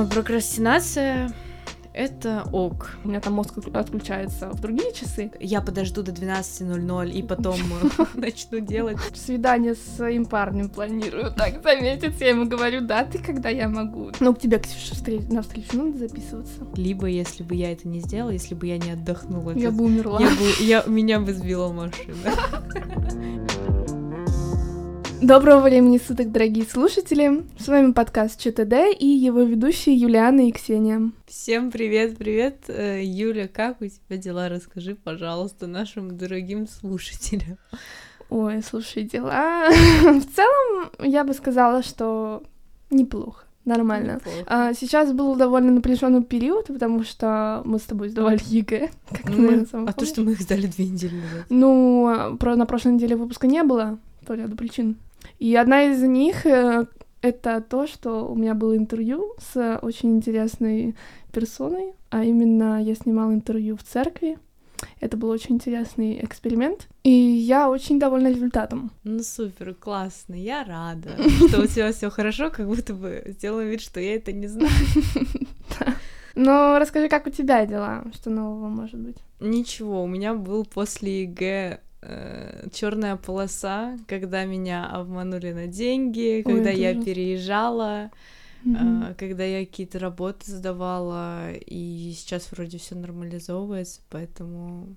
А, прокрастинация это ок. У меня там мозг отключается в другие часы. Я подожду до 12.00 и потом начну делать. Свидание с своим парнем планирую. Так, за месяц я ему говорю, да, ты когда я могу. Ну, к тебе, Ксюша, на встречу надо записываться. Либо, если бы я это не сделала, если бы я не отдохнула. Я бы умерла. Я бы, я, меня бы сбила машина. Доброго времени суток, дорогие слушатели! С вами подкаст ЧТД и его ведущие Юлиана и Ксения. Всем привет, привет! Э, Юля, как у тебя дела? Расскажи, пожалуйста, нашим дорогим слушателям. Ой, слушай, дела... В целом, я бы сказала, что неплохо. Нормально. Неплохо. А, сейчас был довольно напряженный период, потому что мы с тобой сдавали ЕГЭ. Как ну, мы... А то, что мы их сдали две недели назад. Ну, про... на прошлой неделе выпуска не было по ряду причин. И одна из них э, это то, что у меня было интервью с очень интересной персоной, а именно я снимала интервью в церкви. Это был очень интересный эксперимент, и я очень довольна результатом. Ну супер, классно, я рада, что у тебя все хорошо, как будто бы сделала вид, что я это не знаю. Но расскажи, как у тебя дела, что нового может быть? Ничего, у меня был после ЕГЭ э, черная полоса, когда меня обманули на деньги, Ой, когда я ужас. переезжала, mm-hmm. э, когда я какие-то работы сдавала, и сейчас вроде все нормализовывается, поэтому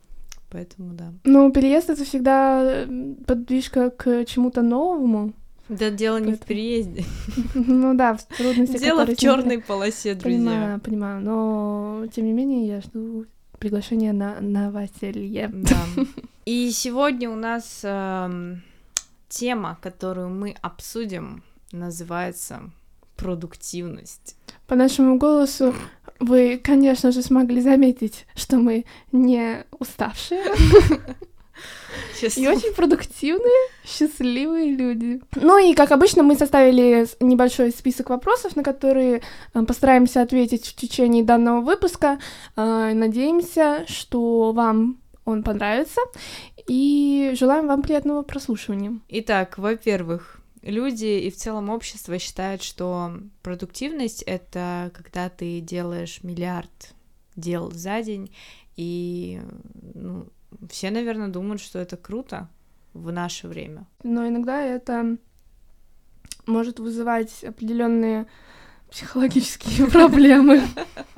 поэтому да. Ну, переезд это всегда подвижка к чему-то новому. Да, дело не в переезде. Ну да, в трудности. Дело в черной полосе, друзья. Понимаю, понимаю. Но тем не менее я жду приглашение на новоселье. Да. И сегодня у нас э, тема, которую мы обсудим, называется продуктивность. По нашему голосу вы, конечно же, смогли заметить, что мы не уставшие. И очень продуктивные, счастливые люди. Ну и, как обычно, мы составили небольшой список вопросов, на которые э, постараемся ответить в течение данного выпуска. Э, надеемся, что вам он понравится. И желаем вам приятного прослушивания. Итак, во-первых, люди и в целом общество считают, что продуктивность — это когда ты делаешь миллиард дел за день, и ну, все, наверное, думают, что это круто в наше время. Но иногда это может вызывать определенные психологические проблемы.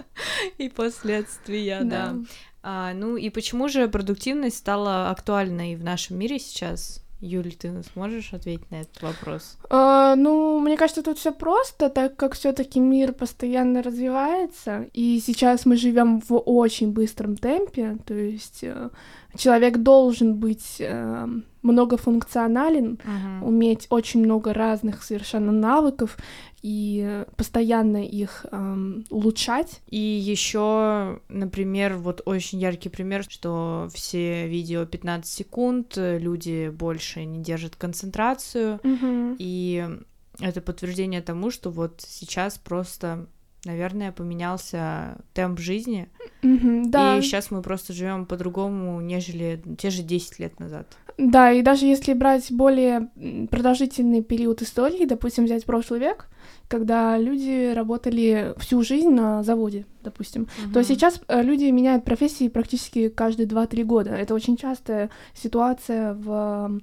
И последствия, да. А, ну и почему же продуктивность стала актуальной в нашем мире сейчас? Юль, ты сможешь ответить на этот вопрос? А, ну, мне кажется, тут все просто, так как все-таки мир постоянно развивается, и сейчас мы живем в очень быстром темпе, то есть э, человек должен быть э, многофункционален, uh-huh. уметь очень много разных совершенно навыков и постоянно их эм, улучшать. И еще, например, вот очень яркий пример, что все видео 15 секунд, люди больше не держат концентрацию, uh-huh. и это подтверждение тому, что вот сейчас просто наверное, поменялся темп жизни. Mm-hmm, да. И сейчас мы просто живем по-другому, нежели те же 10 лет назад. Да, и даже если брать более продолжительный период истории, допустим, взять прошлый век, когда люди работали всю жизнь на заводе, допустим, uh-huh. то сейчас э, люди меняют профессии практически каждые 2-3 года. Это очень частая ситуация в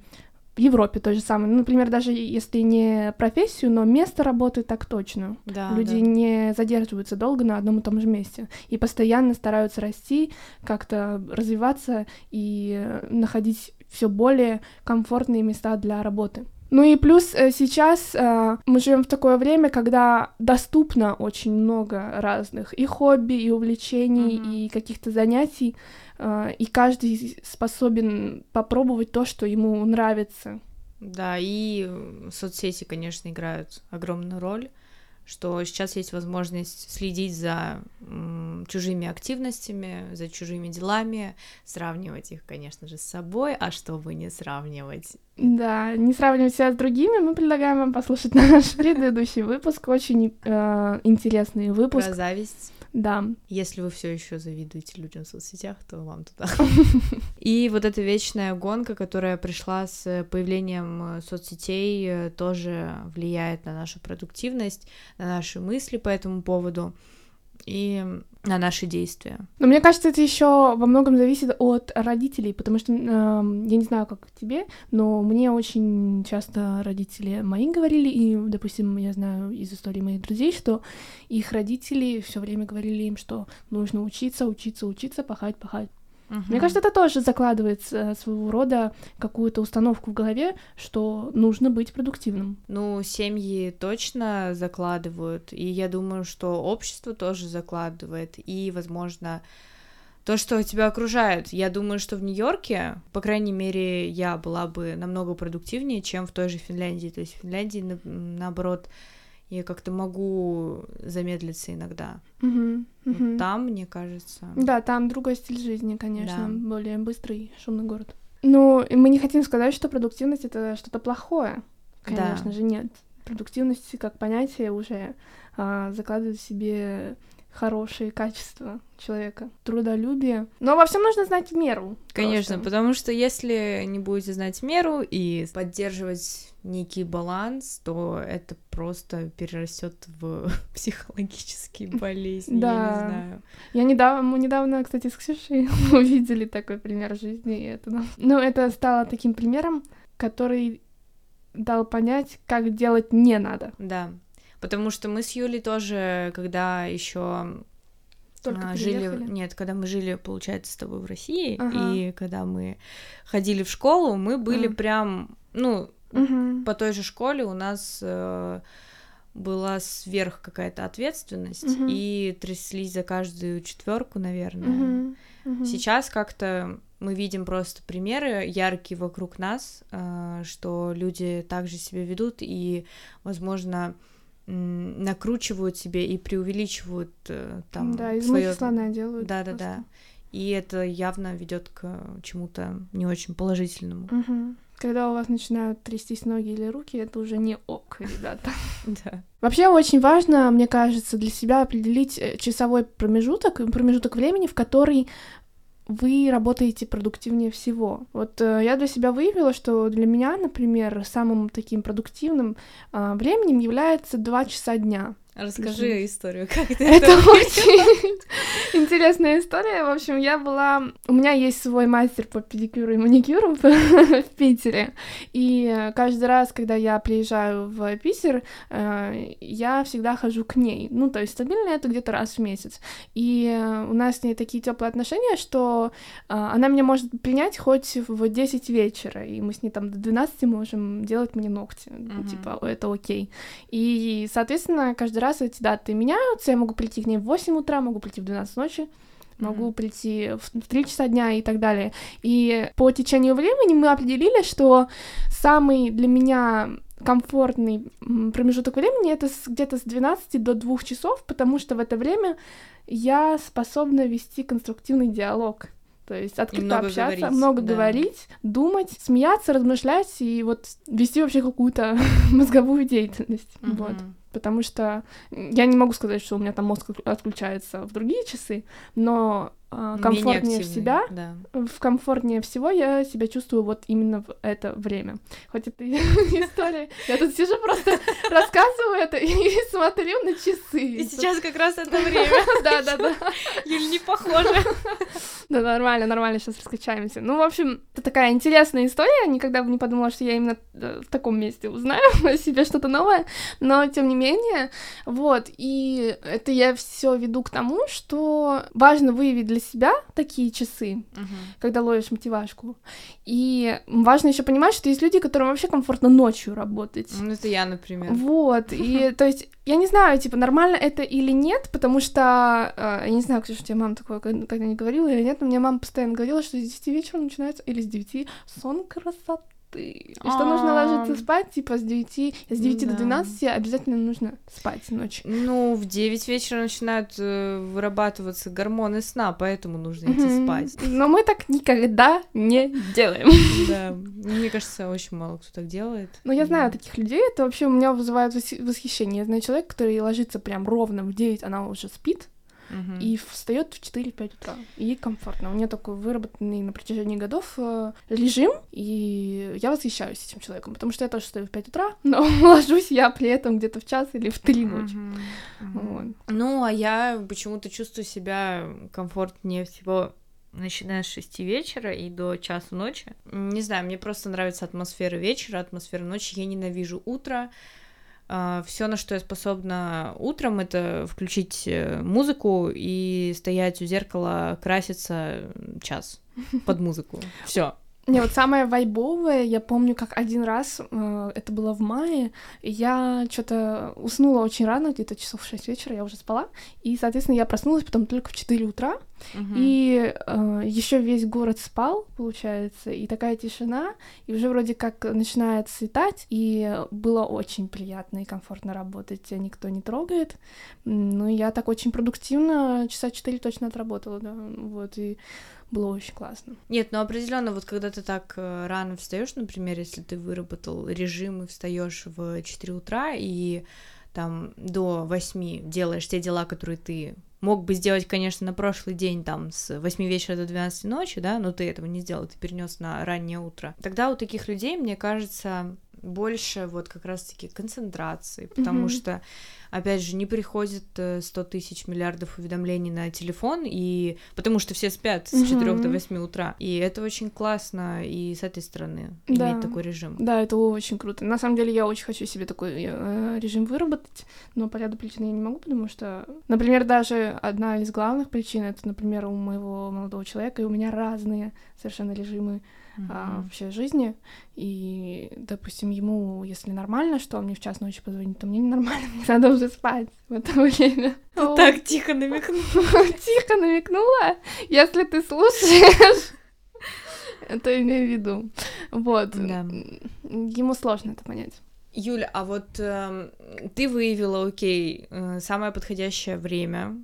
в Европе то же самое. Ну, например, даже если не профессию, но место работы так точно. Да, Люди да. не задерживаются долго на одном и том же месте и постоянно стараются расти, как-то развиваться и находить все более комфортные места для работы. Ну и плюс э, сейчас э, мы живем в такое время, когда доступно очень много разных и хобби, и увлечений, mm-hmm. и каких-то занятий, э, и каждый способен попробовать то, что ему нравится. Да, и соцсети, конечно, играют огромную роль что сейчас есть возможность следить за м, чужими активностями, за чужими делами, сравнивать их, конечно же, с собой, а чтобы не сравнивать. Да, не сравнивать себя с другими, мы предлагаем вам послушать наш предыдущий выпуск, очень э, интересный выпуск. Про зависть. Да. Если вы все еще завидуете людям в соцсетях, то вам туда. И вот эта вечная гонка, которая пришла с появлением соцсетей, э, тоже влияет на нашу продуктивность, на наши мысли по этому поводу и на наши действия. Но мне кажется, это еще во многом зависит от родителей, потому что э, я не знаю, как тебе, но мне очень часто родители мои говорили, и, допустим, я знаю из истории моих друзей, что их родители все время говорили им, что нужно учиться, учиться, учиться, пахать, пахать, Угу. Мне кажется, это тоже закладывает э, своего рода какую-то установку в голове, что нужно быть продуктивным. Ну, семьи точно закладывают, и я думаю, что общество тоже закладывает, и, возможно, то, что тебя окружает. Я думаю, что в Нью-Йорке, по крайней мере, я была бы намного продуктивнее, чем в той же Финляндии. То есть в Финляндии, на, наоборот, я как-то могу замедлиться иногда. Угу, вот угу. Там, мне кажется. Да, там другой стиль жизни, конечно, да. более быстрый, шумный город. Ну, мы не хотим сказать, что продуктивность это что-то плохое. Конечно да. же, нет. Продуктивность как понятие уже а, закладывает в себе хорошие качества человека, трудолюбие. Но во всем нужно знать меру. Конечно, просто. потому что если не будете знать меру и поддерживать некий баланс, то это просто перерастет в психологические болезни. Да. Я не знаю. Я недавно, мы недавно, кстати, с Ксюшей увидели такой пример жизни. И это, ну, это стало таким примером, который дал понять, как делать не надо. Да. Потому что мы с Юлей тоже, когда еще а, жили, нет, когда мы жили, получается, с тобой в России, ага. и когда мы ходили в школу, мы были ага. прям, ну, угу. по той же школе у нас э, была сверх какая-то ответственность, угу. и тряслись за каждую четверку, наверное. Угу. Сейчас как-то мы видим просто примеры яркие вокруг нас, э, что люди также себя ведут, и, возможно, накручивают себе и преувеличивают э, там да из своё... слона делают да да да и это явно ведет к чему-то не очень положительному. Угу. когда у вас начинают трястись ноги или руки это уже не ок ребята. Да. Вообще очень важно мне кажется для себя определить э, часовой промежуток промежуток времени в который вы работаете продуктивнее всего. Вот э, я для себя выявила, что для меня, например, самым таким продуктивным э, временем является два часа дня. Расскажи Причем... историю, как ты это, это очень интересная история. В общем, я была... У меня есть свой мастер по педикюру и маникюру в Питере. И каждый раз, когда я приезжаю в Питер, э, я всегда хожу к ней. Ну, то есть стабильно это где-то раз в месяц. И у нас с ней такие теплые отношения, что э, она меня может принять хоть в 10 вечера, и мы с ней там до 12 можем делать мне ногти. Uh-huh. Типа, это окей. И, соответственно, каждый раз эти даты меняются, я могу прийти к ней в 8 утра, могу прийти в 12 ночи, могу mm-hmm. прийти в 3 часа дня и так далее. И по течению времени мы определили, что самый для меня комфортный промежуток времени это где-то с 12 до 2 часов, потому что в это время я способна вести конструктивный диалог. То есть открыто много общаться, говорить, много да. говорить, думать, смеяться, размышлять и вот вести вообще какую-то мозговую деятельность. Угу. Вот потому что я не могу сказать, что у меня там мозг отключается в другие часы, но комфортнее в себя, да. в комфортнее всего я себя чувствую вот именно в это время. Хоть это история, я тут сижу просто рассказываю это и смотрю на часы. И сейчас как раз это время. Да, да, да. Юль, не похоже. Да, нормально, нормально, сейчас раскачаемся. Ну, в общем, это такая интересная история, никогда бы не подумала, что я именно э, в таком месте узнаю о себе что-то новое, но тем не менее, вот, и это я все веду к тому, что важно выявить для себя такие часы, uh-huh. когда ловишь мотивашку. И важно еще понимать, что есть люди, которым вообще комфортно ночью работать. Ну, это я, например. Вот, и то есть я не знаю, типа, нормально это или нет, потому что, э, я не знаю, Ксюша, тебе мама такое когда-нибудь говорила или нет, но мне мама постоянно говорила, что с 10 вечера начинается, или с 9, сон красоты ты. И что нужно ложиться спать, типа, с 9, с 9 до 12 обязательно нужно спать ночью. Ну, в 9 вечера начинают э, вырабатываться гормоны сна, поэтому нужно идти спать. Но мы так никогда не делаем. Да, мне кажется, очень мало кто так делает. Ну, я знаю таких людей, это вообще у меня вызывает восхищение. Я знаю человека, который ложится прям ровно в 9, она уже спит, угу. и встает в 4-5 утра. И ей комфортно. У нее такой выработанный на протяжении годов э, режим, и я восхищаюсь этим человеком, потому что я тоже встаю в 5 утра, но ложусь я при этом где-то в час или в 3 ночи. Угу. Вот. Ну, а я почему-то чувствую себя комфортнее всего начиная с 6 вечера и до часу ночи. Не знаю, мне просто нравится атмосфера вечера, атмосфера ночи. Я ненавижу утро. А, Все, на что я способна утром, это включить э, музыку и стоять у зеркала, краситься час под музыку. Все. Не, вот самое вайбовое, я помню, как один раз, э, это было в мае, я что-то уснула очень рано, где-то часов в 6 вечера, я уже спала, и, соответственно, я проснулась потом только в 4 утра, uh-huh. и э, еще весь город спал, получается, и такая тишина, и уже вроде как начинает светать, и было очень приятно и комфортно работать, тебя никто не трогает, ну, я так очень продуктивно часа 4 точно отработала, да, вот, и было очень классно. Нет, ну определенно, вот когда ты так э, рано встаешь, например, если ты выработал режим и встаешь в 4 утра и там до 8 делаешь те дела, которые ты мог бы сделать, конечно, на прошлый день, там, с 8 вечера до 12 ночи, да, но ты этого не сделал, ты перенес на раннее утро. Тогда у таких людей, мне кажется, больше вот как раз-таки концентрации, потому mm-hmm. что опять же, не приходит 100 э, тысяч миллиардов уведомлений на телефон, и потому что все спят с 4 до 8 утра. И это очень классно, и с этой стороны да. иметь такой режим. Да, это очень круто. На самом деле, я очень хочу себе такой э, режим выработать, но по ряду причин я не могу, потому что, например, даже одна из главных причин это, например, у моего молодого человека, и у меня разные совершенно режимы mm-hmm. а, вообще жизни. И, допустим, ему, если нормально, что он мне в час ночи позвонит, то мне ненормально, мне надо уже спать в это время. Так тихо намекнула. Тихо намекнула? Если ты слушаешь, это имею в виду. Вот. Да. Ему сложно это понять. Юля, а вот э, ты выявила, окей, э, самое подходящее время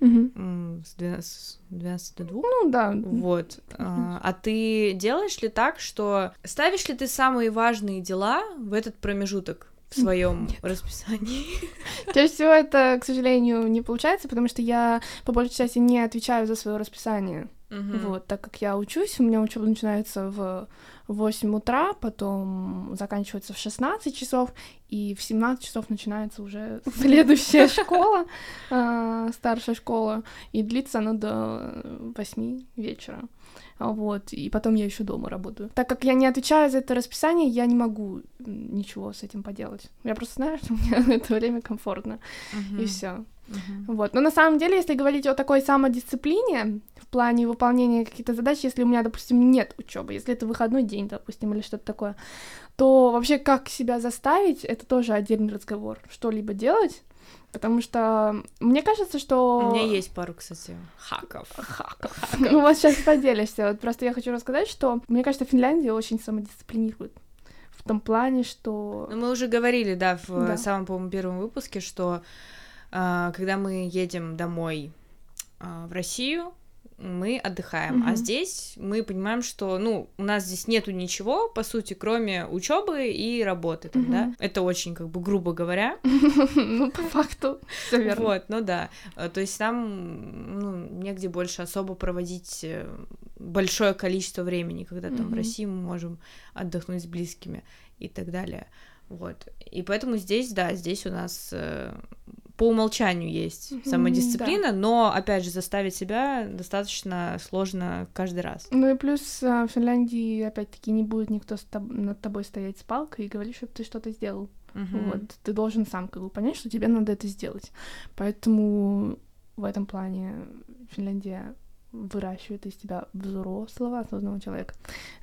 Угу. С 12, 12 до 2? Ну да. Вот. А, а ты делаешь ли так, что ставишь ли ты самые важные дела в этот промежуток? в своем расписании. Чаще всего это, к сожалению, не получается, потому что я по большей части не отвечаю за свое расписание. Uh-huh. Вот, так как я учусь, у меня учеба начинается в 8 утра, потом заканчивается в 16 часов, и в 17 часов начинается уже следующая школа, а, старшая школа, и длится она до 8 вечера. Вот, и потом я еще дома работаю. Так как я не отвечаю за это расписание, я не могу ничего с этим поделать. Я просто знаю, что мне в это время комфортно, и все. Uh-huh. Вот. Но на самом деле, если говорить о такой самодисциплине в плане выполнения каких-то задач, если у меня, допустим, нет учебы, если это выходной день, допустим, или что-то такое, то вообще как себя заставить, это тоже отдельный разговор. Что-либо делать, Потому что мне кажется, что... У меня есть пару, кстати, хаков. Хаков. хаков. Ну, вот сейчас поделишься. Вот просто я хочу рассказать, что мне кажется, Финляндия очень самодисциплинирует. В том плане, что... Ну, мы уже говорили, да, в да. самом, по-моему, первом выпуске, что когда мы едем домой а, в Россию, мы отдыхаем. Mm-hmm. А здесь мы понимаем, что, ну, у нас здесь нету ничего, по сути, кроме учебы и работы, там, mm-hmm. да. Это очень, как бы, грубо говоря. Ну, по факту, все верно. Вот, ну да. А, то есть нам, ну, негде больше особо проводить э, большое количество времени, когда там в России мы можем отдохнуть с близкими и так далее. Вот. И поэтому здесь, да, здесь у нас э, по умолчанию есть самодисциплина, да. но, опять же, заставить себя достаточно сложно каждый раз. Ну и плюс а, в Финляндии, опять-таки, не будет никто тоб- над тобой стоять с палкой и говорить, чтобы ты что-то сделал. Mm-hmm. Вот, ты должен сам как бы понять, что тебе надо это сделать. Поэтому в этом плане Финляндия выращивает из тебя взрослого, осознанного человека.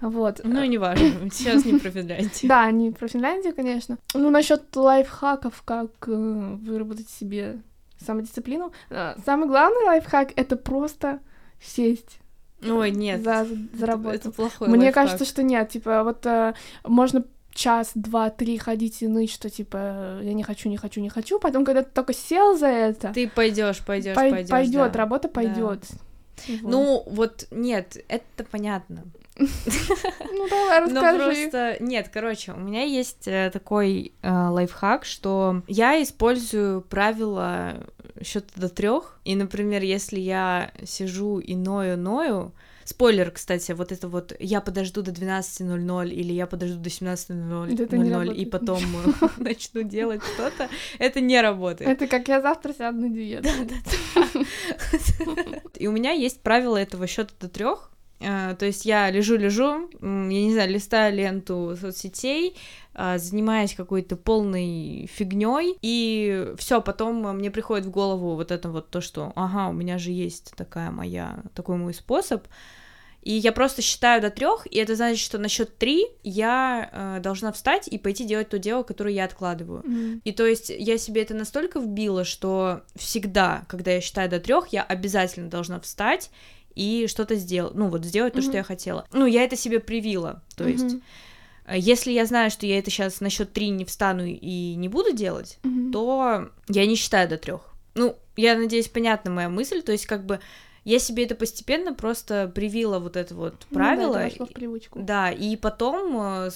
Вот. Ну, не важно, сейчас не про Финляндию. Да, не про Финляндию, конечно. Ну, насчет лайфхаков, как э, выработать себе самодисциплину. Э, самый главный лайфхак — это просто сесть Ой, нет. За, за работу. Это, это плохой Мне лайфхак. кажется, что нет. Типа, вот э, можно час, два, три ходить и ныть, что типа я не хочу, не хочу, не хочу. Потом, когда ты только сел за это, ты пойдешь, пойдешь, пойдешь. Пойдет, да. работа пойдет. Да. Вот. Ну, вот нет, это понятно. Ну давай расскажи. Ну просто нет, короче, у меня есть э, такой э, лайфхак, что я использую правило счет до трех. И, например, если я сижу и ною-ною, Спойлер, кстати, вот это вот я подожду до 12.00 или я подожду до 17.00 и потом начну делать что-то, это не работает. Это как я завтра сяду на диету. И у меня есть правило этого счета до трех. Э, то есть я лежу-лежу, я не знаю, листаю ленту соцсетей, э, занимаясь какой-то полной фигней, и все, потом мне приходит в голову вот это вот то, что, ага, у меня же есть такая моя, такой мой способ, и я просто считаю до трех, и это значит, что на счет три я э, должна встать и пойти делать то дело, которое я откладываю. Mm. И то есть я себе это настолько вбила, что всегда, когда я считаю до трех, я обязательно должна встать и что-то сделать, ну вот сделать mm-hmm. то, что я хотела. Ну, я это себе привила, то есть... Mm-hmm. Если я знаю, что я это сейчас на счет три не встану и не буду делать, mm-hmm. то я не считаю до трех. Ну, я надеюсь, понятна моя мысль. То есть, как бы я себе это постепенно просто привила вот это вот правило. Ну, да, это в привычку. Да, и потом э,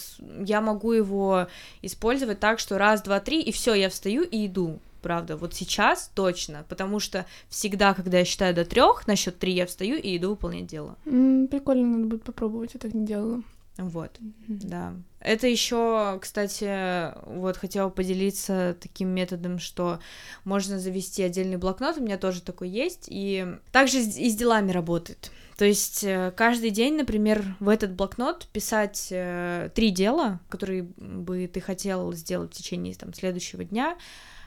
я могу его использовать так, что раз, два, три, и все, я встаю и иду правда. Вот сейчас точно, потому что всегда, когда я считаю до трех, на счет три я встаю и иду выполнять дело. Mm, прикольно, надо будет попробовать, я так не делала. Вот, mm-hmm. да. Это еще, кстати, вот хотела поделиться таким методом, что можно завести отдельный блокнот, у меня тоже такой есть, и также и с делами работает. То есть э, каждый день, например, в этот блокнот писать э, три дела, которые бы ты хотел сделать в течение там, следующего дня,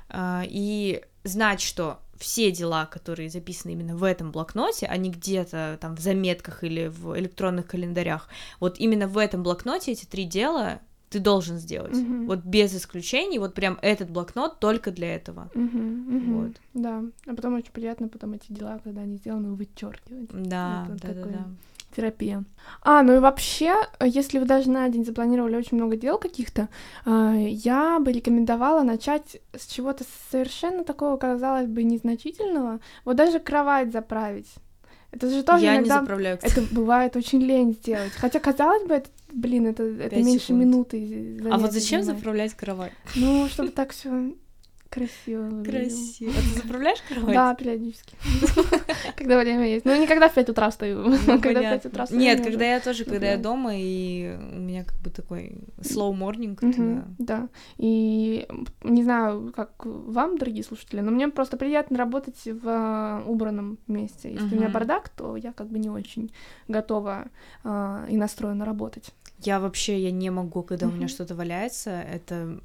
а, и знать, что все дела, которые записаны именно в этом блокноте, а не где-то там в заметках или в электронных календарях, вот именно в этом блокноте эти три дела ты должен сделать. Mm-hmm. Вот без исключений, вот прям этот блокнот только для этого. Mm-hmm. Mm-hmm. Вот. Да. А потом очень приятно потом эти дела, когда они сделаны, вычеркивать. Да, да, да, да терапия. А, ну и вообще, если вы даже на день запланировали очень много дел каких-то, а, я бы рекомендовала начать с чего-то совершенно такого, казалось бы, незначительного. Вот даже кровать заправить. Это же тоже я иногда... не заправляю. Это бывает очень лень сделать. Хотя, казалось бы, это, блин, это, это меньше секунд. минуты. А вот зачем занимает. заправлять кровать? Ну, чтобы так все Красиво. Красиво. А ты заправляешь кровать? Да, периодически. Когда время есть. Ну, не когда в 5 утра встаю. Ну, когда в 5 утра встаю. Нет, когда я тоже, когда я дома, и у меня как бы такой slow morning. Да. И не знаю, как вам, дорогие слушатели, но мне просто приятно работать в убранном месте. Если у меня бардак, то я как бы не очень готова а, и настроена работать. Я вообще, я не могу, когда у меня что-то валяется, это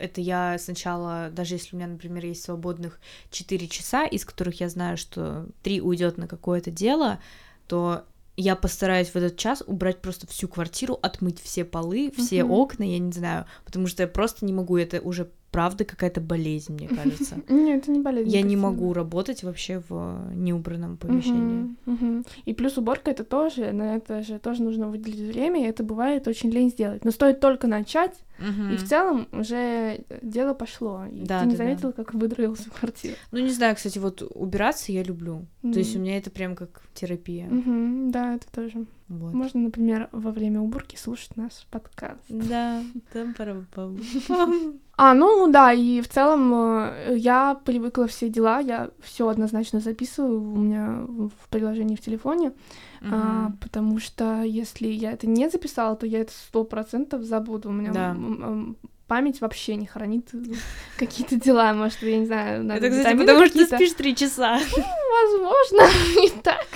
это я сначала, даже если у меня, например, есть свободных 4 часа, из которых я знаю, что 3 уйдет на какое-то дело, то я постараюсь в этот час убрать просто всю квартиру, отмыть все полы, все uh-huh. окна, я не знаю, потому что я просто не могу, это уже правда какая-то болезнь, мне кажется. Нет, это не болезнь. Я не могу работать вообще в неубранном помещении. И плюс уборка это тоже, на это же тоже нужно выделить время, и это бывает очень лень сделать. Но стоит только начать, и в целом уже дело пошло. И да, ты не да, заметил, да. как выдроил всю квартиру. Ну, не знаю, кстати, вот убираться я люблю. То есть у меня это прям как терапия. Да, это тоже. Вот. Можно, например, во время уборки слушать наш подкаст. Да, там пара А, ну да, и в целом э, я привыкла все дела, я все однозначно записываю у меня в приложении в телефоне, uh-huh. а, потому что если я это не записала, то я это сто процентов забуду. У меня да. память вообще не хранит какие-то дела, может, я не знаю, надо Это, кстати, потому что ты спишь три часа. Ну, возможно, и так,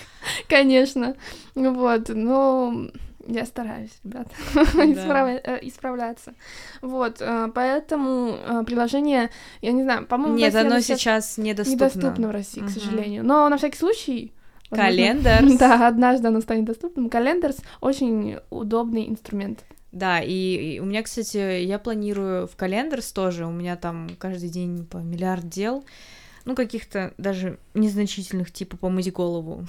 конечно. Вот, но я стараюсь, ребят, э, исправляться. Вот, э, поэтому э, приложение, я не знаю, по-моему... Нет, оно сейчас недоступно. Недоступно в России, к сожалению. Но на всякий случай... Календарс. Да, однажды оно станет доступным. Календарс очень удобный инструмент. Да, и, и у меня, кстати, я планирую в календарс тоже, у меня там каждый день по миллиард дел, ну, каких-то даже незначительных, типа помыть голову.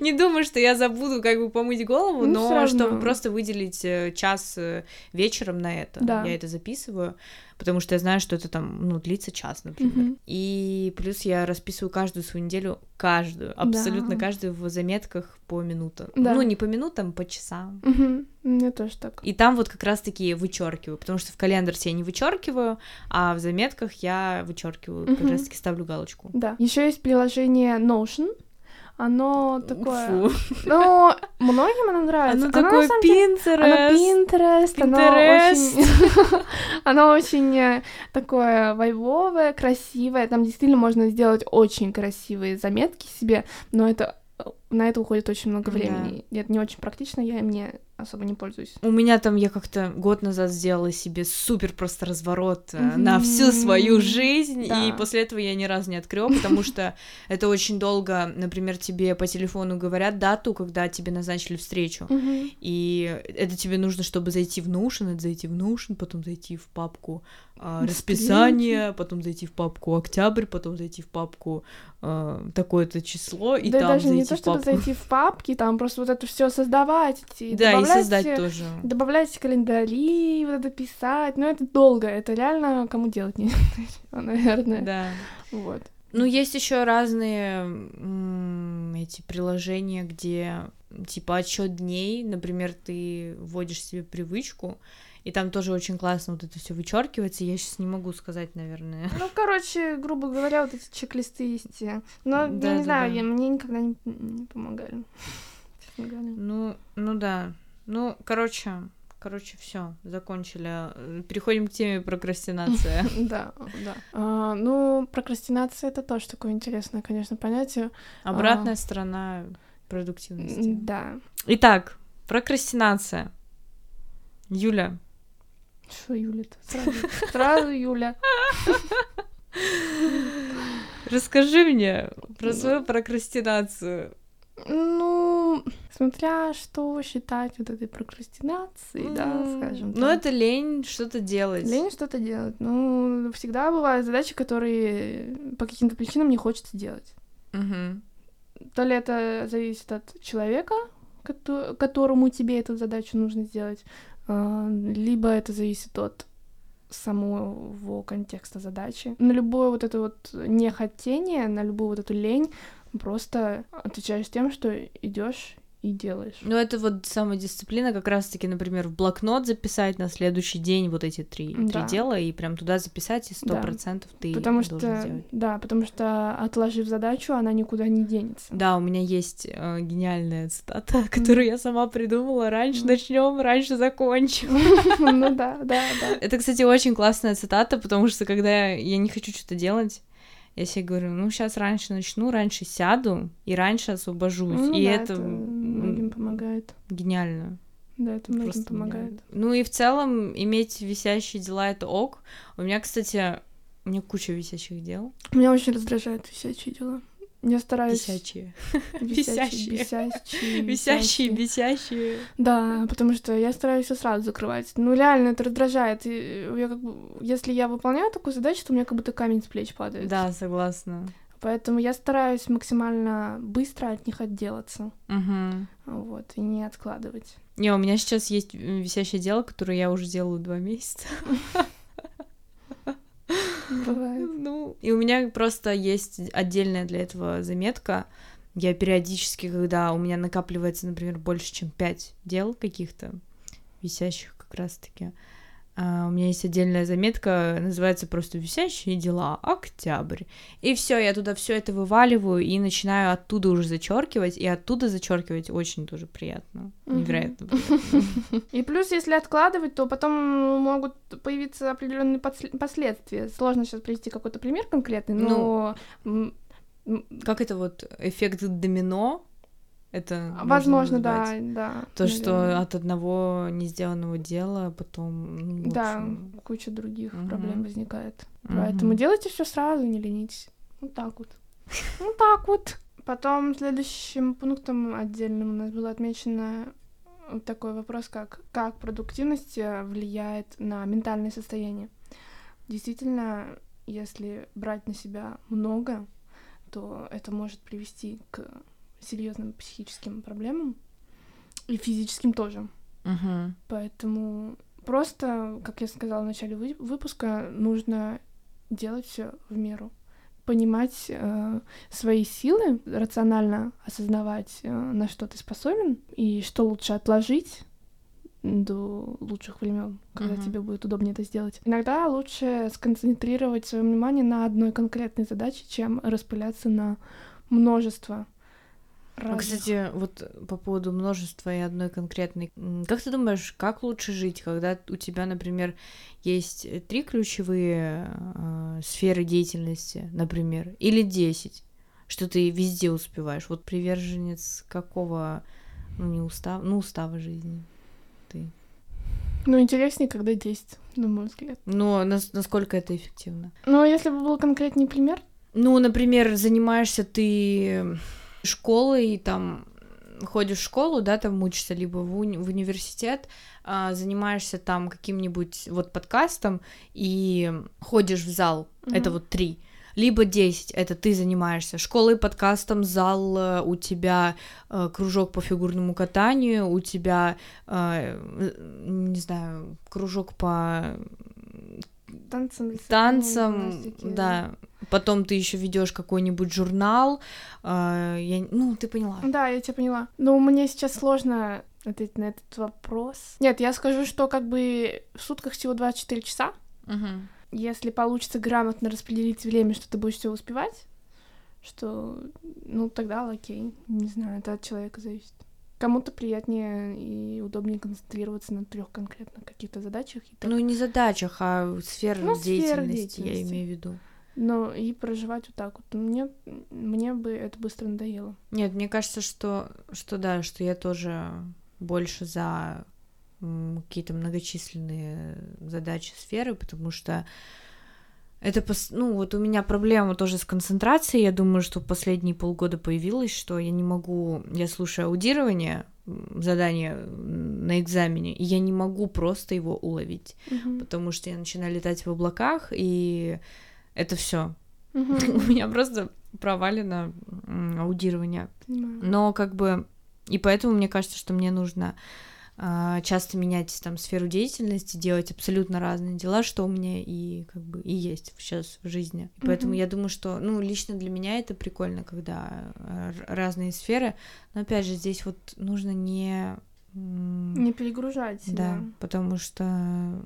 Не думаю, что я забуду как бы помыть голову, Ну, но чтобы просто выделить э, час э, вечером на это, я это записываю, потому что я знаю, что это там, ну, длится час, например. И плюс я расписываю каждую свою неделю, каждую, абсолютно каждую в заметках по минутам. Ну, не по минутам, по часам. Мне тоже так. И там вот как раз-таки вычеркиваю, потому что в календарсе я не вычеркиваю, а в заметках я вычеркиваю как Мгм. раз-таки ставлю галочку. Да. Еще есть приложение Notion. Оно такое... Фу. Ну, многим оно нравится. Оно, оно такое Pinterest. Оно Pinterest. Pinterest. Оно очень... оно очень э, такое вайвовое, красивое. Там действительно можно сделать очень красивые заметки себе, но это на это уходит очень много времени. Да. Это не очень практично, я мне особо не пользуюсь. У меня там я как-то год назад сделала себе супер просто разворот mm-hmm. на всю свою жизнь, да. и после этого я ни разу не открыла, потому что это очень долго, например, тебе по телефону говорят дату, когда тебе назначили встречу, mm-hmm. и это тебе нужно, чтобы зайти в Notion, это зайти в Notion, потом зайти в папку э, расписание, потом зайти в папку октябрь, потом зайти в папку э, такое-то число, и да там зайти не в чтобы папку. зайти в папки, там просто вот это все создавать, и да, добавлять, и создать тоже. Добавлять календари, вот это писать, но это долго, это реально кому делать не наверное. Да. Вот. Ну, есть еще разные эти приложения, где типа отсчет дней, например, ты вводишь себе привычку, и там тоже очень классно вот это все вычеркивается. Я сейчас не могу сказать, наверное. Ну, короче, грубо говоря, вот эти чек-листы есть. Но да, я не да, знаю, да. Мне никогда не, не помогали. Ну, ну да. Ну, короче, короче, все, закончили. Переходим к теме прокрастинация. Да, да. А, ну, прокрастинация это тоже такое интересное, конечно, понятие. Обратная а, сторона продуктивности. Да. Итак, прокрастинация. Юля. Что Юля-то? Сразу, сразу Юля. Расскажи мне про свою прокрастинацию. Ну, смотря что считать вот этой прокрастинацией, да, скажем так. Ну, это лень что-то делать. Лень что-то делать. Ну, всегда бывают задачи, которые по каким-то причинам не хочется делать. Угу. То ли это зависит от человека, которому тебе эту задачу нужно сделать, либо это зависит от самого контекста задачи. На любое вот это вот нехотение, на любую вот эту лень просто отвечаешь тем, что идешь и делаешь. Ну, это вот самодисциплина, как раз-таки, например, в блокнот записать на следующий день вот эти три, да. три дела, и прям туда записать, и сто процентов да. ты потому что, сделать. Да, потому что, отложив задачу, она никуда не денется. Да, у меня есть э, гениальная цитата, mm. которую я сама придумала. Раньше mm. начнем, раньше закончим. Ну да, да, да. Это, кстати, очень классная цитата, потому что когда я не хочу что-то делать, я себе говорю, ну сейчас раньше начну, раньше сяду и раньше освобожусь. Ну, и да, это, это многим помогает. Гениально. Да, это многим Просто помогает. Гениально. Ну и в целом иметь висящие дела это ок. У меня, кстати, у меня куча висящих дел. Меня очень раздражают висячие дела. Я стараюсь... Висячие. Висящие. Висящие. Висящие, висящие. Да, потому что я стараюсь все сразу закрывать. Ну, реально, это раздражает. И я как бы... Если я выполняю такую задачу, то у меня как будто камень с плеч падает. Да, согласна. Поэтому я стараюсь максимально быстро от них отделаться. Угу. Вот, и не откладывать. Не, у меня сейчас есть висящее дело, которое я уже делаю два месяца. Бывает. Ну, и у меня просто есть отдельная для этого заметка. Я периодически, когда у меня накапливается, например, больше, чем пять дел каких-то, висящих как раз-таки, Uh, у меня есть отдельная заметка, называется просто «Висящие дела. Октябрь». И все, я туда все это вываливаю и начинаю оттуда уже зачеркивать, и оттуда зачеркивать очень тоже приятно. Невероятно. И плюс, если откладывать, то потом могут появиться определенные последствия. Сложно сейчас привести какой-то пример конкретный, но... Ну, как это вот эффект домино, это возможно, да, да. То, наверное. что от одного не сделанного дела потом. Ну, да, общем... куча других угу. проблем возникает. Угу. Поэтому делайте все сразу, не ленитесь. Вот так вот. Вот так вот. Потом следующим пунктом отдельным у нас было отмечено такой вопрос, как как продуктивность э, влияет на ментальное состояние. Действительно, если брать на себя много, то это может привести к серьезным психическим проблемам и физическим тоже. Uh-huh. Поэтому просто, как я сказала в начале вы- выпуска, нужно делать все в меру, понимать э, свои силы, рационально осознавать, э, на что ты способен и что лучше отложить до лучших времен, когда uh-huh. тебе будет удобнее это сделать. Иногда лучше сконцентрировать свое внимание на одной конкретной задаче, чем распыляться на множество. А, разных. Кстати, вот по поводу множества и одной конкретной, как ты думаешь, как лучше жить, когда у тебя, например, есть три ключевые э, сферы деятельности, например, или десять, что ты везде успеваешь? Вот приверженец какого, ну не устав, ну устава жизни ты? Ну, интереснее, когда 10, на мой взгляд. Но нас, насколько это эффективно? Ну, а если бы был конкретный пример? Ну, например, занимаешься ты школой, там ходишь в школу, да, там учишься, либо в, уни- в университет, а, занимаешься там каким-нибудь вот подкастом и ходишь в зал, mm-hmm. это вот три либо 10 это ты занимаешься школой, подкастом, зал, э, у тебя э, кружок по фигурному катанию, у тебя, э, не знаю, кружок по танцам, танцам, да. Потом ты еще ведешь какой-нибудь журнал, э, я, ну ты поняла. Да, я тебя поняла. Но мне сейчас сложно ответить на этот вопрос. Нет, я скажу, что как бы в сутках всего 24 часа. Угу если получится грамотно распределить время, что ты будешь все успевать, что, ну, тогда окей, не знаю, это от человека зависит. Кому-то приятнее и удобнее концентрироваться на трех конкретно каких-то задачах. И так... Ну, не задачах, а сфер ну, деятельности, деятельности, я имею в виду. Но и проживать вот так вот. Мне, мне бы это быстро надоело. Нет, мне кажется, что, что да, что я тоже больше за какие-то многочисленные задачи сферы, потому что это, ну, вот у меня проблема тоже с концентрацией. Я думаю, что последние полгода появилась, что я не могу... Я слушаю аудирование, задание на экзамене, и я не могу просто его уловить, mm-hmm. потому что я начинаю летать в облаках, и это все. У меня просто провалено аудирование. Но как бы... И поэтому мне кажется, что мне нужно а, часто менять там сферу деятельности, делать абсолютно разные дела, что у меня и как бы и есть сейчас в жизни. И поэтому mm-hmm. я думаю, что ну лично для меня это прикольно, когда а, разные сферы. Но опять же здесь вот нужно не не перегружать себя. Да, потому что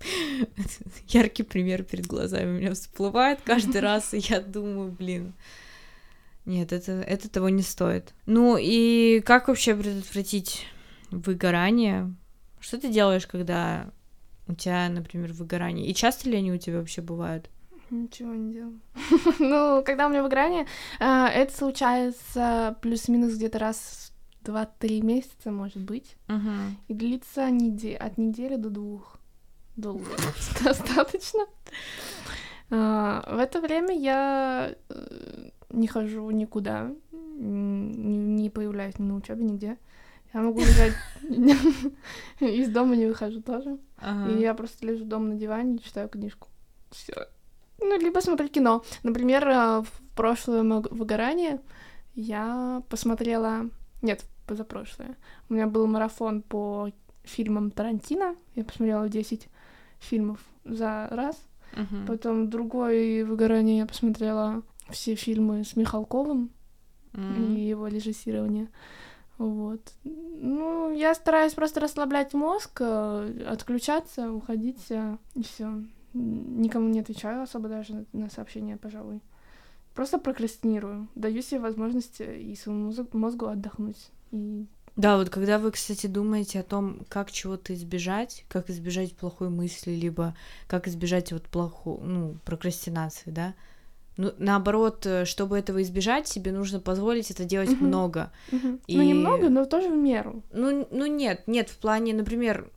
яркий пример перед глазами у меня всплывает каждый раз, и я думаю, блин, нет, это, это того не стоит. Ну и как вообще предотвратить выгорание? Что ты делаешь, когда у тебя, например, выгорание? И часто ли они у тебя вообще бывают? Ничего не делаю. ну, когда у меня выгорание, а, это случается плюс-минус где-то раз два-три месяца, может быть. И длится от недели до двух. Долго. Достаточно. А, в это время я э, не хожу никуда, не появляюсь ни на учебе, нигде. Я могу лежать из дома не выхожу тоже. И я просто лежу дома на диване и читаю книжку. Все. Ну, либо смотрю кино. Например, э, в прошлое выгорание я посмотрела... Нет, позапрошлое. У меня был марафон по фильмам Тарантино. Я посмотрела 10 фильмов за раз. Uh-huh. Потом другое выгорание я посмотрела все фильмы с Михалковым mm-hmm. и его режиссирование. Вот. Ну, я стараюсь просто расслаблять мозг, э, отключаться, уходить, э, и все. Никому не отвечаю особо даже на сообщения, пожалуй. Просто прокрастинирую. Даю себе возможность э, и своему мозгу отдохнуть. И... Да, вот когда вы, кстати, думаете о том, как чего-то избежать, как избежать плохой мысли, либо как избежать вот плохой, ну, прокрастинации, да, ну, наоборот, э, чтобы этого избежать, себе нужно позволить это делать угу. много. Угу. И... Ну, немного, но тоже в меру. Ну, ну нет, нет, в плане, например,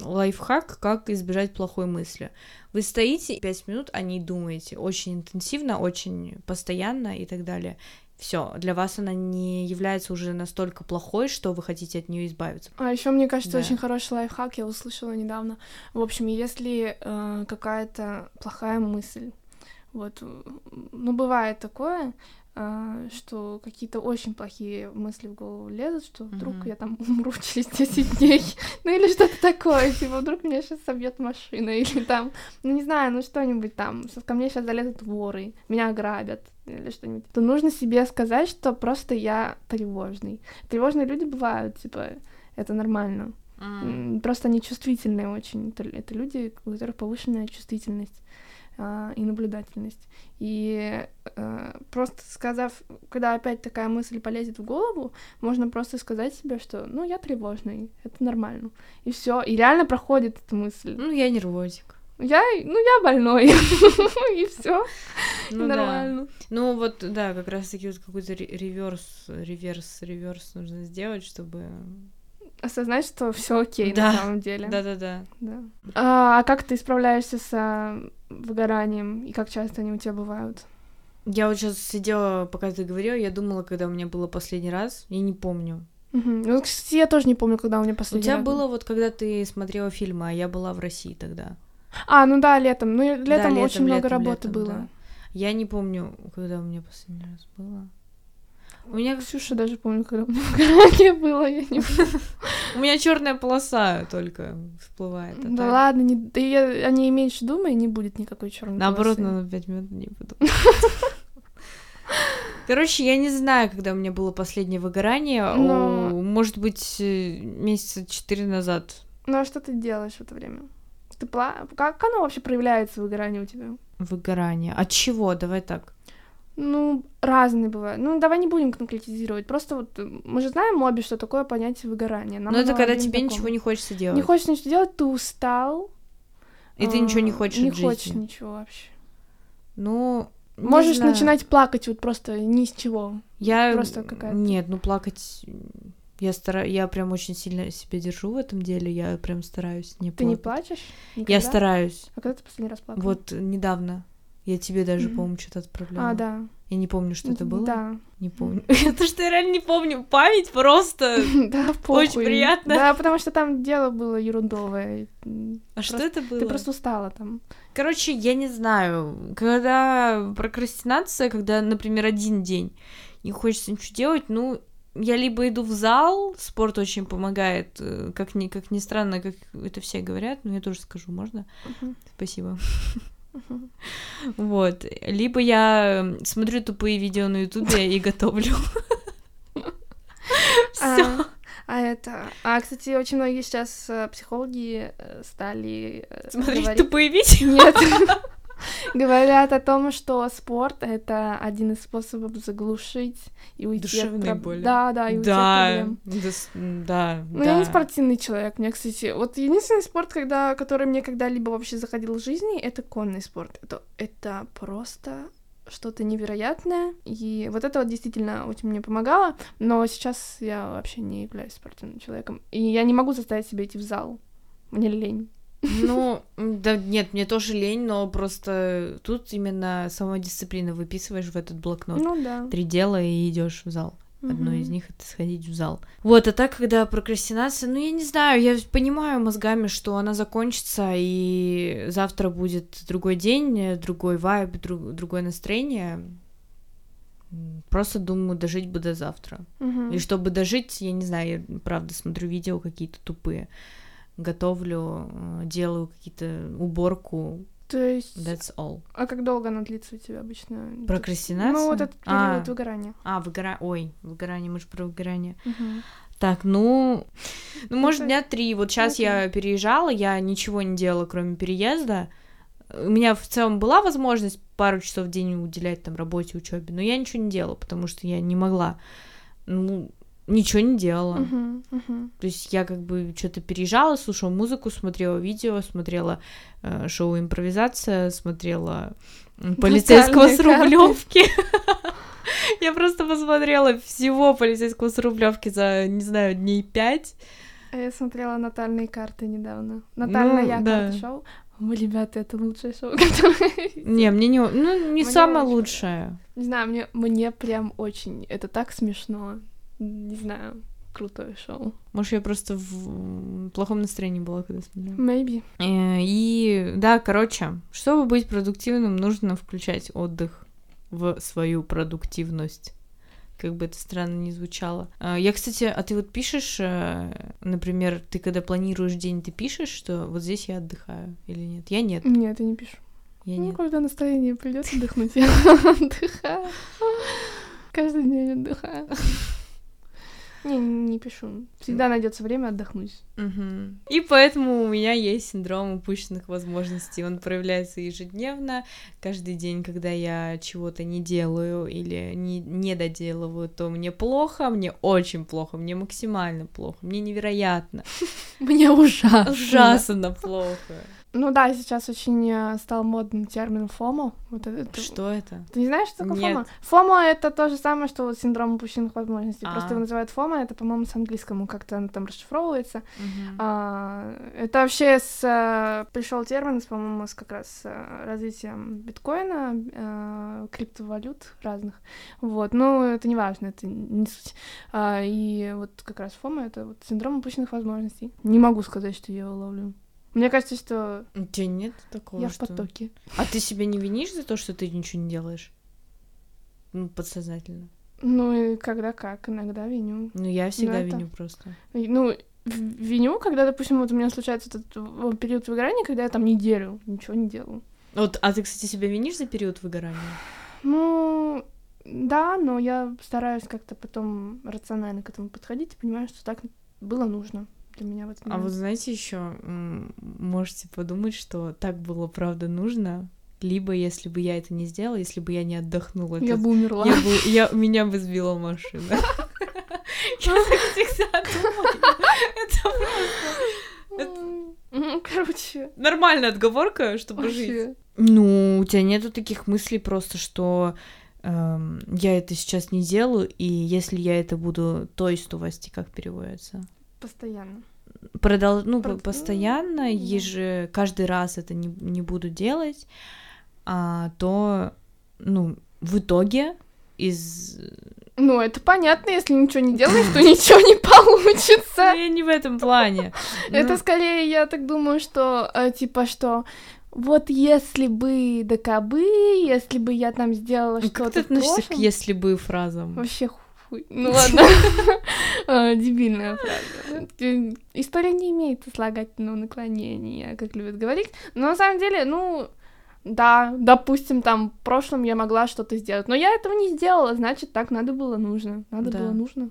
лайфхак, как избежать плохой мысли. Вы стоите пять минут, о ней думаете очень интенсивно, очень постоянно и так далее. Все, для вас она не является уже настолько плохой, что вы хотите от нее избавиться. А еще мне кажется, да. очень хороший лайфхак, я услышала недавно. В общем, если э, какая-то плохая мысль вот, ну, бывает такое, что какие-то очень плохие мысли в голову лезут, что вдруг mm-hmm. я там умру через 10 дней, ну или что-то такое, типа вдруг меня сейчас собьет машина, или там, ну не знаю, ну что-нибудь там, ко мне сейчас залезут воры, меня ограбят, или что-нибудь. То нужно себе сказать, что просто я тревожный. Тревожные люди бывают, типа, Это нормально. Mm. Просто они чувствительные очень. Это люди, у которых повышенная чувствительность а, и наблюдательность. И а, просто сказав, когда опять такая мысль полезет в голову, можно просто сказать себе, что ну я тревожный, это нормально. И все. И реально проходит эта мысль. Ну, я нервозик. Я, ну, я больной. И все. Ну, Нормально. Да. Ну, вот, да, как раз-таки вот какой-то реверс, реверс, реверс нужно сделать, чтобы осознать, что все окей да. на самом деле. Да, да, да. да. А, а как ты справляешься с выгоранием и как часто они у тебя бывают? Я вот сейчас сидела, пока ты говорила, я думала, когда у меня было последний раз, я не помню. Угу. Ну, кстати, я тоже не помню, когда у меня последний раз. У тебя раз. было вот, когда ты смотрела фильмы, а я была в России тогда. А, ну да, летом. Ну, летом, да, летом очень летом, много работы летом, было. Да. Я не помню, когда у меня последний раз было. У меня Ксюша даже помню, когда выгорание было, я не. У меня черная полоса только всплывает. А да ладно, не, ты о ней меньше думай, не будет никакой черной Наоборот, на пять минут не буду. Короче, я не знаю, когда у меня было последнее выгорание. Но... Может быть, э, месяца четыре назад. Ну а что ты делаешь в это время? Ты пла... Как оно вообще проявляется, выгорание у тебя? Выгорание. От чего? Давай так. Ну, разные бывают. Ну, давай не будем конкретизировать. Просто вот э, мы же знаем обе, что такое понятие выгорания. Нам ну, это когда тебе такому. ничего не хочется делать. Не хочется ничего делать, ты устал. И а, ты ничего не хочешь Не хочешь ничего вообще. Ну, Можешь знаю. начинать плакать вот просто ни с чего. Я... Просто какая-то... Нет, ну плакать... Я стараюсь, я прям очень сильно себя держу в этом деле, я прям стараюсь не Ты плакать. не плачешь? Никогда? Я стараюсь. А когда ты последний раз плакала? Вот недавно. Я тебе даже, mm-hmm. по-моему, что-то отправляла. А, да. Я не помню, что это было. Да. Не помню. Это что я реально не помню. Память просто. Да, Очень приятно. Да, потому что там дело было ерундовое. А что это было? Ты просто устала там. Короче, я не знаю. Когда прокрастинация, когда, например, один день не хочется ничего делать, ну, я либо иду в зал, спорт очень помогает, э, как ни, как ни странно, как это все говорят, но я тоже скажу, можно? Спасибо. Вот. Либо я смотрю тупые видео на Ютубе и готовлю. Все. А это... А, кстати, очень многие сейчас э, психологи э, стали... Смотреть тупые видео? Нет. Говорят о том, что спорт — это один из способов заглушить и уйти Душевные от... боли. Да, да, и уйти да, от проблем. Да, да, Ну, да. я не спортивный человек. Мне, кстати, вот единственный спорт, когда, который мне когда-либо вообще заходил в жизни, это конный спорт. Это, это просто что-то невероятное. И вот это вот действительно очень мне помогало. Но сейчас я вообще не являюсь спортивным человеком. И я не могу заставить себя идти в зал. Мне лень. Ну, да нет, мне тоже лень, но просто тут именно самодисциплина выписываешь в этот блокнот. Ну да. Три дела и идешь в зал. Одно из них это сходить в зал. Вот, а так, когда прокрастинация, ну, я не знаю, я понимаю мозгами, что она закончится, и завтра будет другой день, другой вайб, друг, другое настроение. Просто думаю, дожить бы до завтра. Угу. И чтобы дожить, я не знаю, я правда смотрю видео какие-то тупые готовлю, э, делаю какие-то уборку. То есть... That's all. А как долго она длится у тебя обычно? Прокрастинация? Ну, вот этот период а, выгорания. А, выгорание. Ой, выгорание, мы же про выгорание. Угу. Так, ну, ну, может, дня три. Вот сейчас okay. я переезжала, я ничего не делала, кроме переезда. У меня в целом была возможность пару часов в день уделять там работе, учебе, но я ничего не делала, потому что я не могла. Ну, ничего не делала. Uh-huh, uh-huh. То есть я как бы что-то переезжала, слушала музыку, смотрела видео, смотрела э, шоу импровизация, смотрела полицейского с рублевки. Я просто посмотрела всего полицейского с рублевки за, не знаю, дней пять. А я смотрела натальные карты недавно. Натальная ну, карта шоу. Мы, ребята, это лучшее шоу, которое... Не, мне не... Ну, не самое лучшее. Не знаю, мне, мне прям очень... Это так смешно не знаю, крутое шоу. Может, я просто в плохом настроении была, когда смотрела. Maybe. Э, и да, короче, чтобы быть продуктивным, нужно включать отдых в свою продуктивность. Как бы это странно не звучало. Э, я, кстати, а ты вот пишешь, э, например, ты когда планируешь день, ты пишешь, что вот здесь я отдыхаю или нет? Я нет. Нет, я не пишу. Я ну, нет. когда настроение придет отдохнуть, я отдыхаю. Каждый день отдыхаю. Не, не пишу. Всегда найдется время отдохнуть. Угу. И поэтому у меня есть синдром упущенных возможностей. Он проявляется ежедневно. Каждый день, когда я чего-то не делаю или не, не доделываю, то мне плохо, мне очень плохо, мне максимально плохо, мне невероятно. Мне ужасно. Ужасно плохо. Ну да, сейчас очень э, стал модным термин ФОМО. Вот это, что это? Ты не знаешь, что такое Нет. ФОМО? ФОМО — это то же самое, что вот синдром упущенных возможностей. А. Просто его называют ФОМО, это, по-моему, с английскому как-то оно там расшифровывается. Мгм. А, это вообще с э, пришел термин, по-моему, с как раз с э, развитием биткоина, криптовалют разных. Вот, ну это не важно, это не суть. А, и вот как раз ФОМа это вот синдром упущенных возможностей. Не могу сказать, что я его ловлю. Мне кажется, что У тебя нет такого, я что... в потоке. А ты себя не винишь за то, что ты ничего не делаешь? Ну, подсознательно. Ну и когда как, иногда виню. Ну, я всегда это- виню просто. Ну, виню, когда, допустим, вот у меня случается этот период выгорания, когда я там неделю ничего не делаю. Вот, а ты, кстати, себя винишь за период выгорания? Ну, да, но я стараюсь как-то потом рационально к этому подходить и понимаю, что так было нужно для меня в этот А вот знаете еще, можете подумать, что так было правда нужно, либо если бы я это не сделала, если бы я не отдохнула. Я это- бы умерла. я бы- я- меня бы сбила машина. Я так всегда думаю. Это просто М, Короче, нормальная отговорка, чтобы жить. Ну, у тебя нету таких мыслей просто, что эм, я это сейчас не делаю, и если я это буду, то есть у вас как переводится? Постоянно. Продол... Ну, Прод- по- постоянно, ну, да. еже... каждый раз это не, не буду делать, а, то, ну, в итоге из... Ну, это понятно, если ничего не делаешь, то ничего не получится. Я не в этом плане. Это Ну, скорее, я так думаю, что, э, типа, что вот если бы да кабы, если бы я там сделала Как что-то ты в относишься к «если бы» фразам? Вообще хуй. Ну ладно. А, Дебильная фраза. Э, История не имеет слагательного наклонения, как любят говорить. Но на самом деле, ну, да, допустим, там в прошлом я могла что-то сделать, но я этого не сделала, значит, так надо было нужно. Надо Да. было нужно.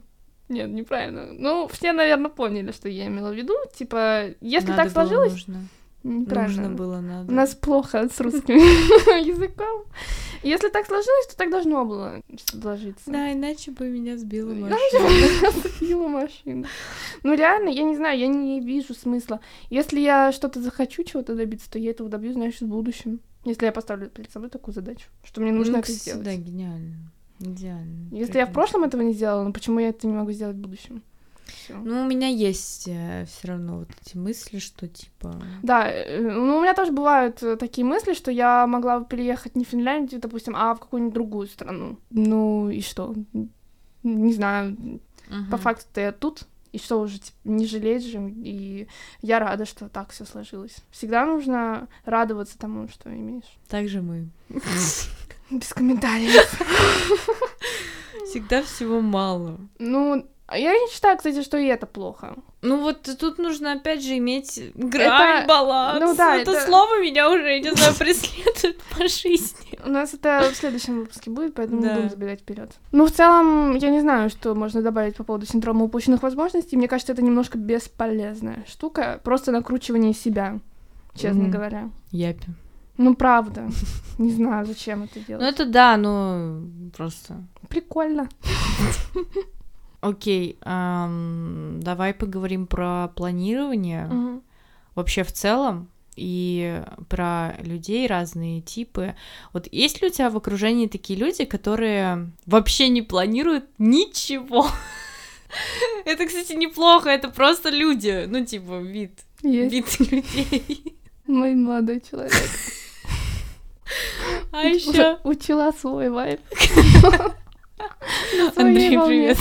Нет, неправильно. Ну, все, наверное, поняли, что я имела в виду. Типа, если Надо так сложилось, нужно. Неправильно. Нужно было, надо. У нас плохо с русским языком. Если так сложилось, то так должно было сложиться. Да, иначе бы меня сбила машина. сбила машину. Ну реально, я не знаю, я не вижу смысла. Если я что-то захочу чего-то добиться, то я этого добьюсь, значит, в будущем. Если я поставлю перед собой такую задачу, что мне нужно Ну, это сделать. Да, гениально. Идеально. Если я в прошлом этого не сделала, ну почему я это не могу сделать в будущем? Всё. Ну, у меня есть все равно вот эти мысли, что типа... Да, э, ну у меня тоже бывают э, такие мысли, что я могла бы переехать не в Финляндию, допустим, а в какую-нибудь другую страну. Ну и что? Не знаю, по Мгм. факту я тут, и что уже, типа, не жалеть же, и я рада, что так все сложилось. Всегда нужно радоваться тому, что имеешь. Так же мы. Без комментариев. Всегда всего мало. Ну, я не считаю, кстати, что и это плохо. Ну вот тут нужно опять же иметь грань, Это- баланс. ну да, это, это- слово меня уже, я не знаю, преследует по жизни. У нас это в следующем выпуске будет, поэтому Да. не будем забегать вперед. Ну, в целом, я не знаю, что можно добавить по поводу синдрома упущенных возможностей. Мне кажется, это немножко бесполезная штука. Просто накручивание себя, честно Мгм. говоря. Япи. Ну, правда. Не знаю, зачем это Ну делать. это да, ну просто... Прикольно. Окей, ам, давай поговорим про планирование. Мгм. вообще в целом и про людей разные типы. Вот есть ли у тебя в окружении такие люди, которые вообще не планируют ничего? Это, кстати, неплохо, это просто люди, ну, типа, вид, вид людей. мой молодой человек. А еще... Учила свой вайб. Своей Андрей, привет.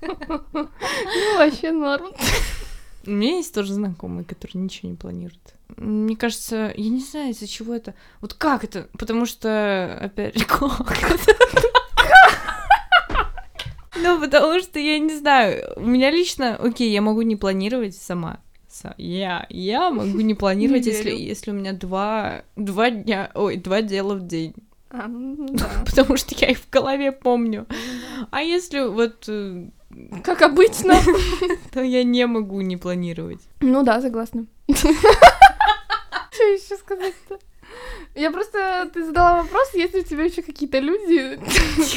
Ну, вообще норм. У меня есть тоже знакомые, которые ничего не планируют. Мне кажется, я не знаю, из-за чего это. Вот как это? Потому что, опять же, как? Ну, потому что, я не знаю, у меня лично, окей, я могу не планировать сама. Са- Я, я могу не планировать, Не если, если у меня два, два дня, ой, два дела в день. А, ну да. Потому что я их в голове помню. А если вот, э, как обычно, то я не могу не планировать. Ну да, согласна. Что еще сказать-то? Я просто... Ты задала вопрос, есть ли у тебя еще какие-то люди?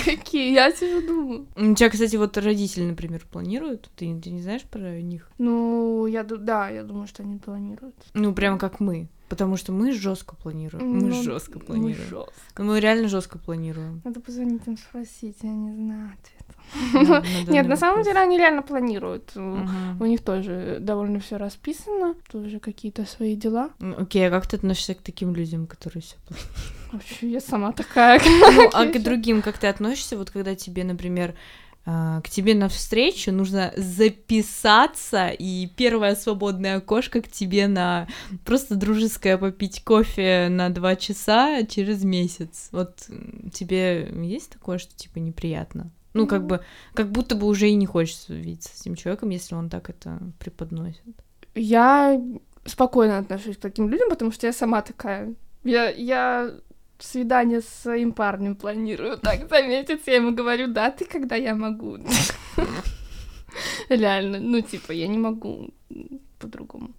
Какие? Я сижу думаю. У тебя, кстати, вот родители, например, планируют? Ты, ты не знаешь про них? Ну, я да, я думаю, что они планируют. Ну, прям как мы. Потому что мы жестко планируем. Мы Ну, жестко планируем. Мы жестко. Мы реально жестко планируем. Надо позвонить им спросить, я не знаю ответа. На- на Нет, на самом деле они реально планируют. У них тоже довольно все расписано, тоже какие-то свои дела. Окей, а как ты относишься к таким людям, которые все Вообще, я сама такая. Ну, а к другим как ты относишься, вот когда тебе, например, а, к тебе на встречу нужно записаться, и первое свободное окошко к тебе на просто дружеское попить кофе на два часа через месяц. Вот тебе есть такое, что типа неприятно? Ну, как бы, как будто бы уже и не хочется видеться с этим человеком, если он так это преподносит. Я спокойно отношусь к таким людям, потому что я сама такая. Я, я свидание с своим парнем планирую так за месяц. Я ему говорю, да, ты когда я могу. Реально, ну типа, я не могу по-другому.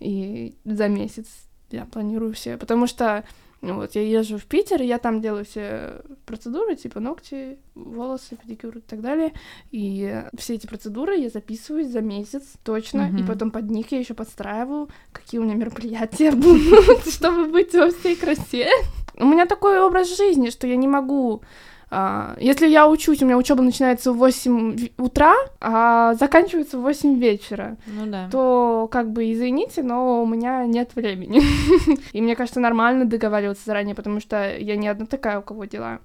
И за месяц я планирую все, потому что вот я езжу в Питер, и я там делаю все процедуры, типа ногти, волосы, педикюр и так далее. И все эти процедуры я записываю за месяц точно, и Мгм. потом под них я еще подстраиваю, какие у меня мероприятия будут, чтобы быть во всей красе. У меня такой образ жизни, что я не могу если я учусь, у меня учеба начинается в 8 в- утра, а заканчивается в 8 вечера Ну да. то как бы извините, но у меня нет времени. И мне кажется, нормально договариваться заранее, потому что я не одна такая, у кого дела.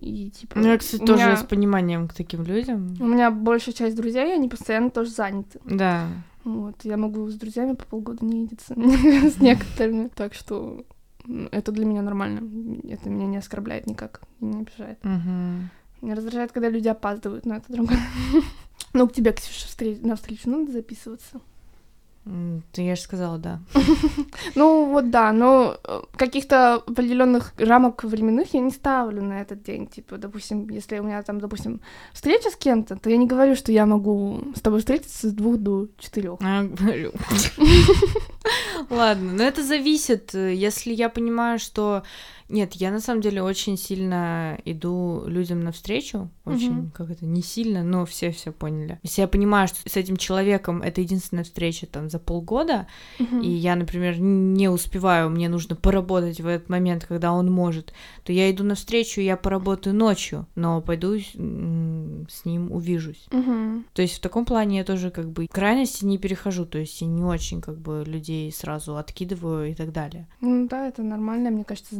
И типа... Ну, я, кстати, тоже меня- с пониманием к таким людям. У меня большая часть друзей, они постоянно тоже заняты. Да. Вот, я могу с друзьями по полгода не видеться с некоторыми. Так что это для меня нормально. Это меня не оскорбляет никак, не обижает. Мгм. Меня раздражает, когда люди опаздывают, но это другое. Ну, к тебе, Ксюша, на встречу надо записываться. Ты я же сказала, да. Ну вот да, но э, каких-то определенных рамок временных я не ставлю на этот день. Типа, допустим, если у меня там, допустим, встреча с кем-то, то я не говорю, что я могу с тобой встретиться с двух до четырех. Ладно, но это зависит. э, Если я понимаю, что... Нет, я на самом деле очень сильно иду людям навстречу. Очень, Мгм. как это, не сильно, но все все поняли. Если я понимаю, что с этим человеком это единственная встреча там за полгода, и я, например, не успеваю, мне нужно поработать в этот момент, когда он может, то я иду навстречу, я поработаю ночью, но пойду с ним увижусь. Мгм. То есть в таком плане я тоже как бы крайности не перехожу, то есть я не очень как бы людей сразу откидываю и так далее. Ну да, это нормальное, мне кажется,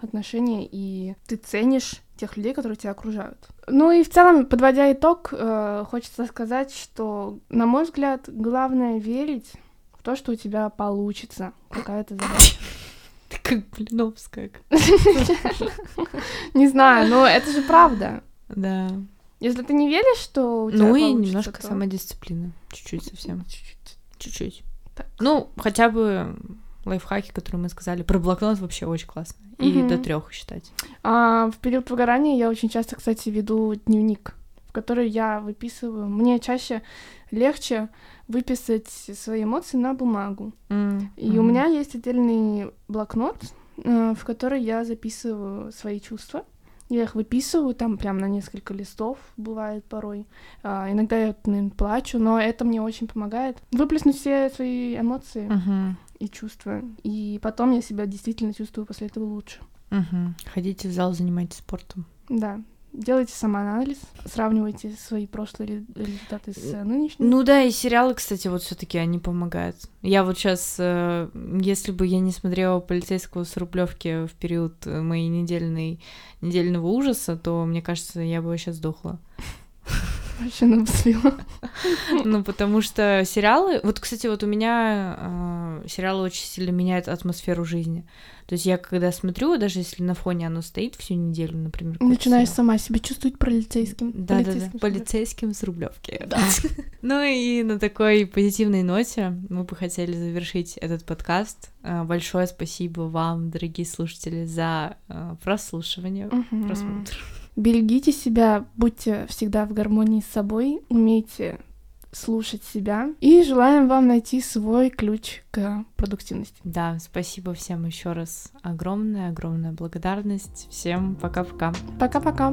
отношение, и ты ценишь тех людей, которые тебя окружают. Ну и в целом, подводя итог, э, хочется сказать, что, на мой взгляд, главное верить в то, что у тебя получится какая-то задача. Ты как Блиновская. Не знаю, но это же правда. Да. Если ты не веришь, что у тебя Ну и немножко самодисциплины. Чуть-чуть совсем. Чуть-чуть. Чуть-чуть. Ну, хотя бы лайфхаки, которые мы сказали. Про блокнот вообще очень классно. И Мгм. до трех считать. А в период выгорания я очень часто, кстати, веду дневник, в который я выписываю. Мне чаще легче выписать свои эмоции на бумагу. И у меня есть отдельный блокнот, э, в который я записываю свои чувства. Я их выписываю там прям на несколько листов, бывает порой. А, иногда я, наверное, плачу, но это мне очень помогает выплеснуть все свои эмоции Мгм. И чувства. И потом я себя действительно чувствую после этого лучше. Мгм. Ходите в зал, занимайтесь спортом. Да. Делайте самоанализ, сравнивайте свои прошлые ре- результаты с э, нынешними. Ну да, и сериалы, кстати, вот все-таки они помогают. Я вот сейчас, если бы я не смотрела полицейского с Рублевки в период э, моей недельной, недельного ужаса, то, мне кажется, я бы сейчас сдохла. Вообще навзвила. Ну, потому что сериалы... Вот, кстати, вот у меня э, сериалы очень сильно меняют атмосферу жизни. То есть я когда смотрю, даже если на фоне оно стоит всю неделю, например... Начинаешь сериал. сама себя чувствовать полицейским. Да, да, да. полицейским, Полицейским с Рублевки. Да. Ну и на такой позитивной ноте мы бы хотели завершить этот подкаст. А, Большое спасибо вам, дорогие слушатели, за а, прослушивание, просмотр. Берегите себя, будьте всегда в гармонии с собой, умейте слушать себя и желаем вам найти свой ключ к продуктивности. Да, спасибо всем еще раз. Огромная, огромная благодарность. Всем пока-пока. Пока-пока.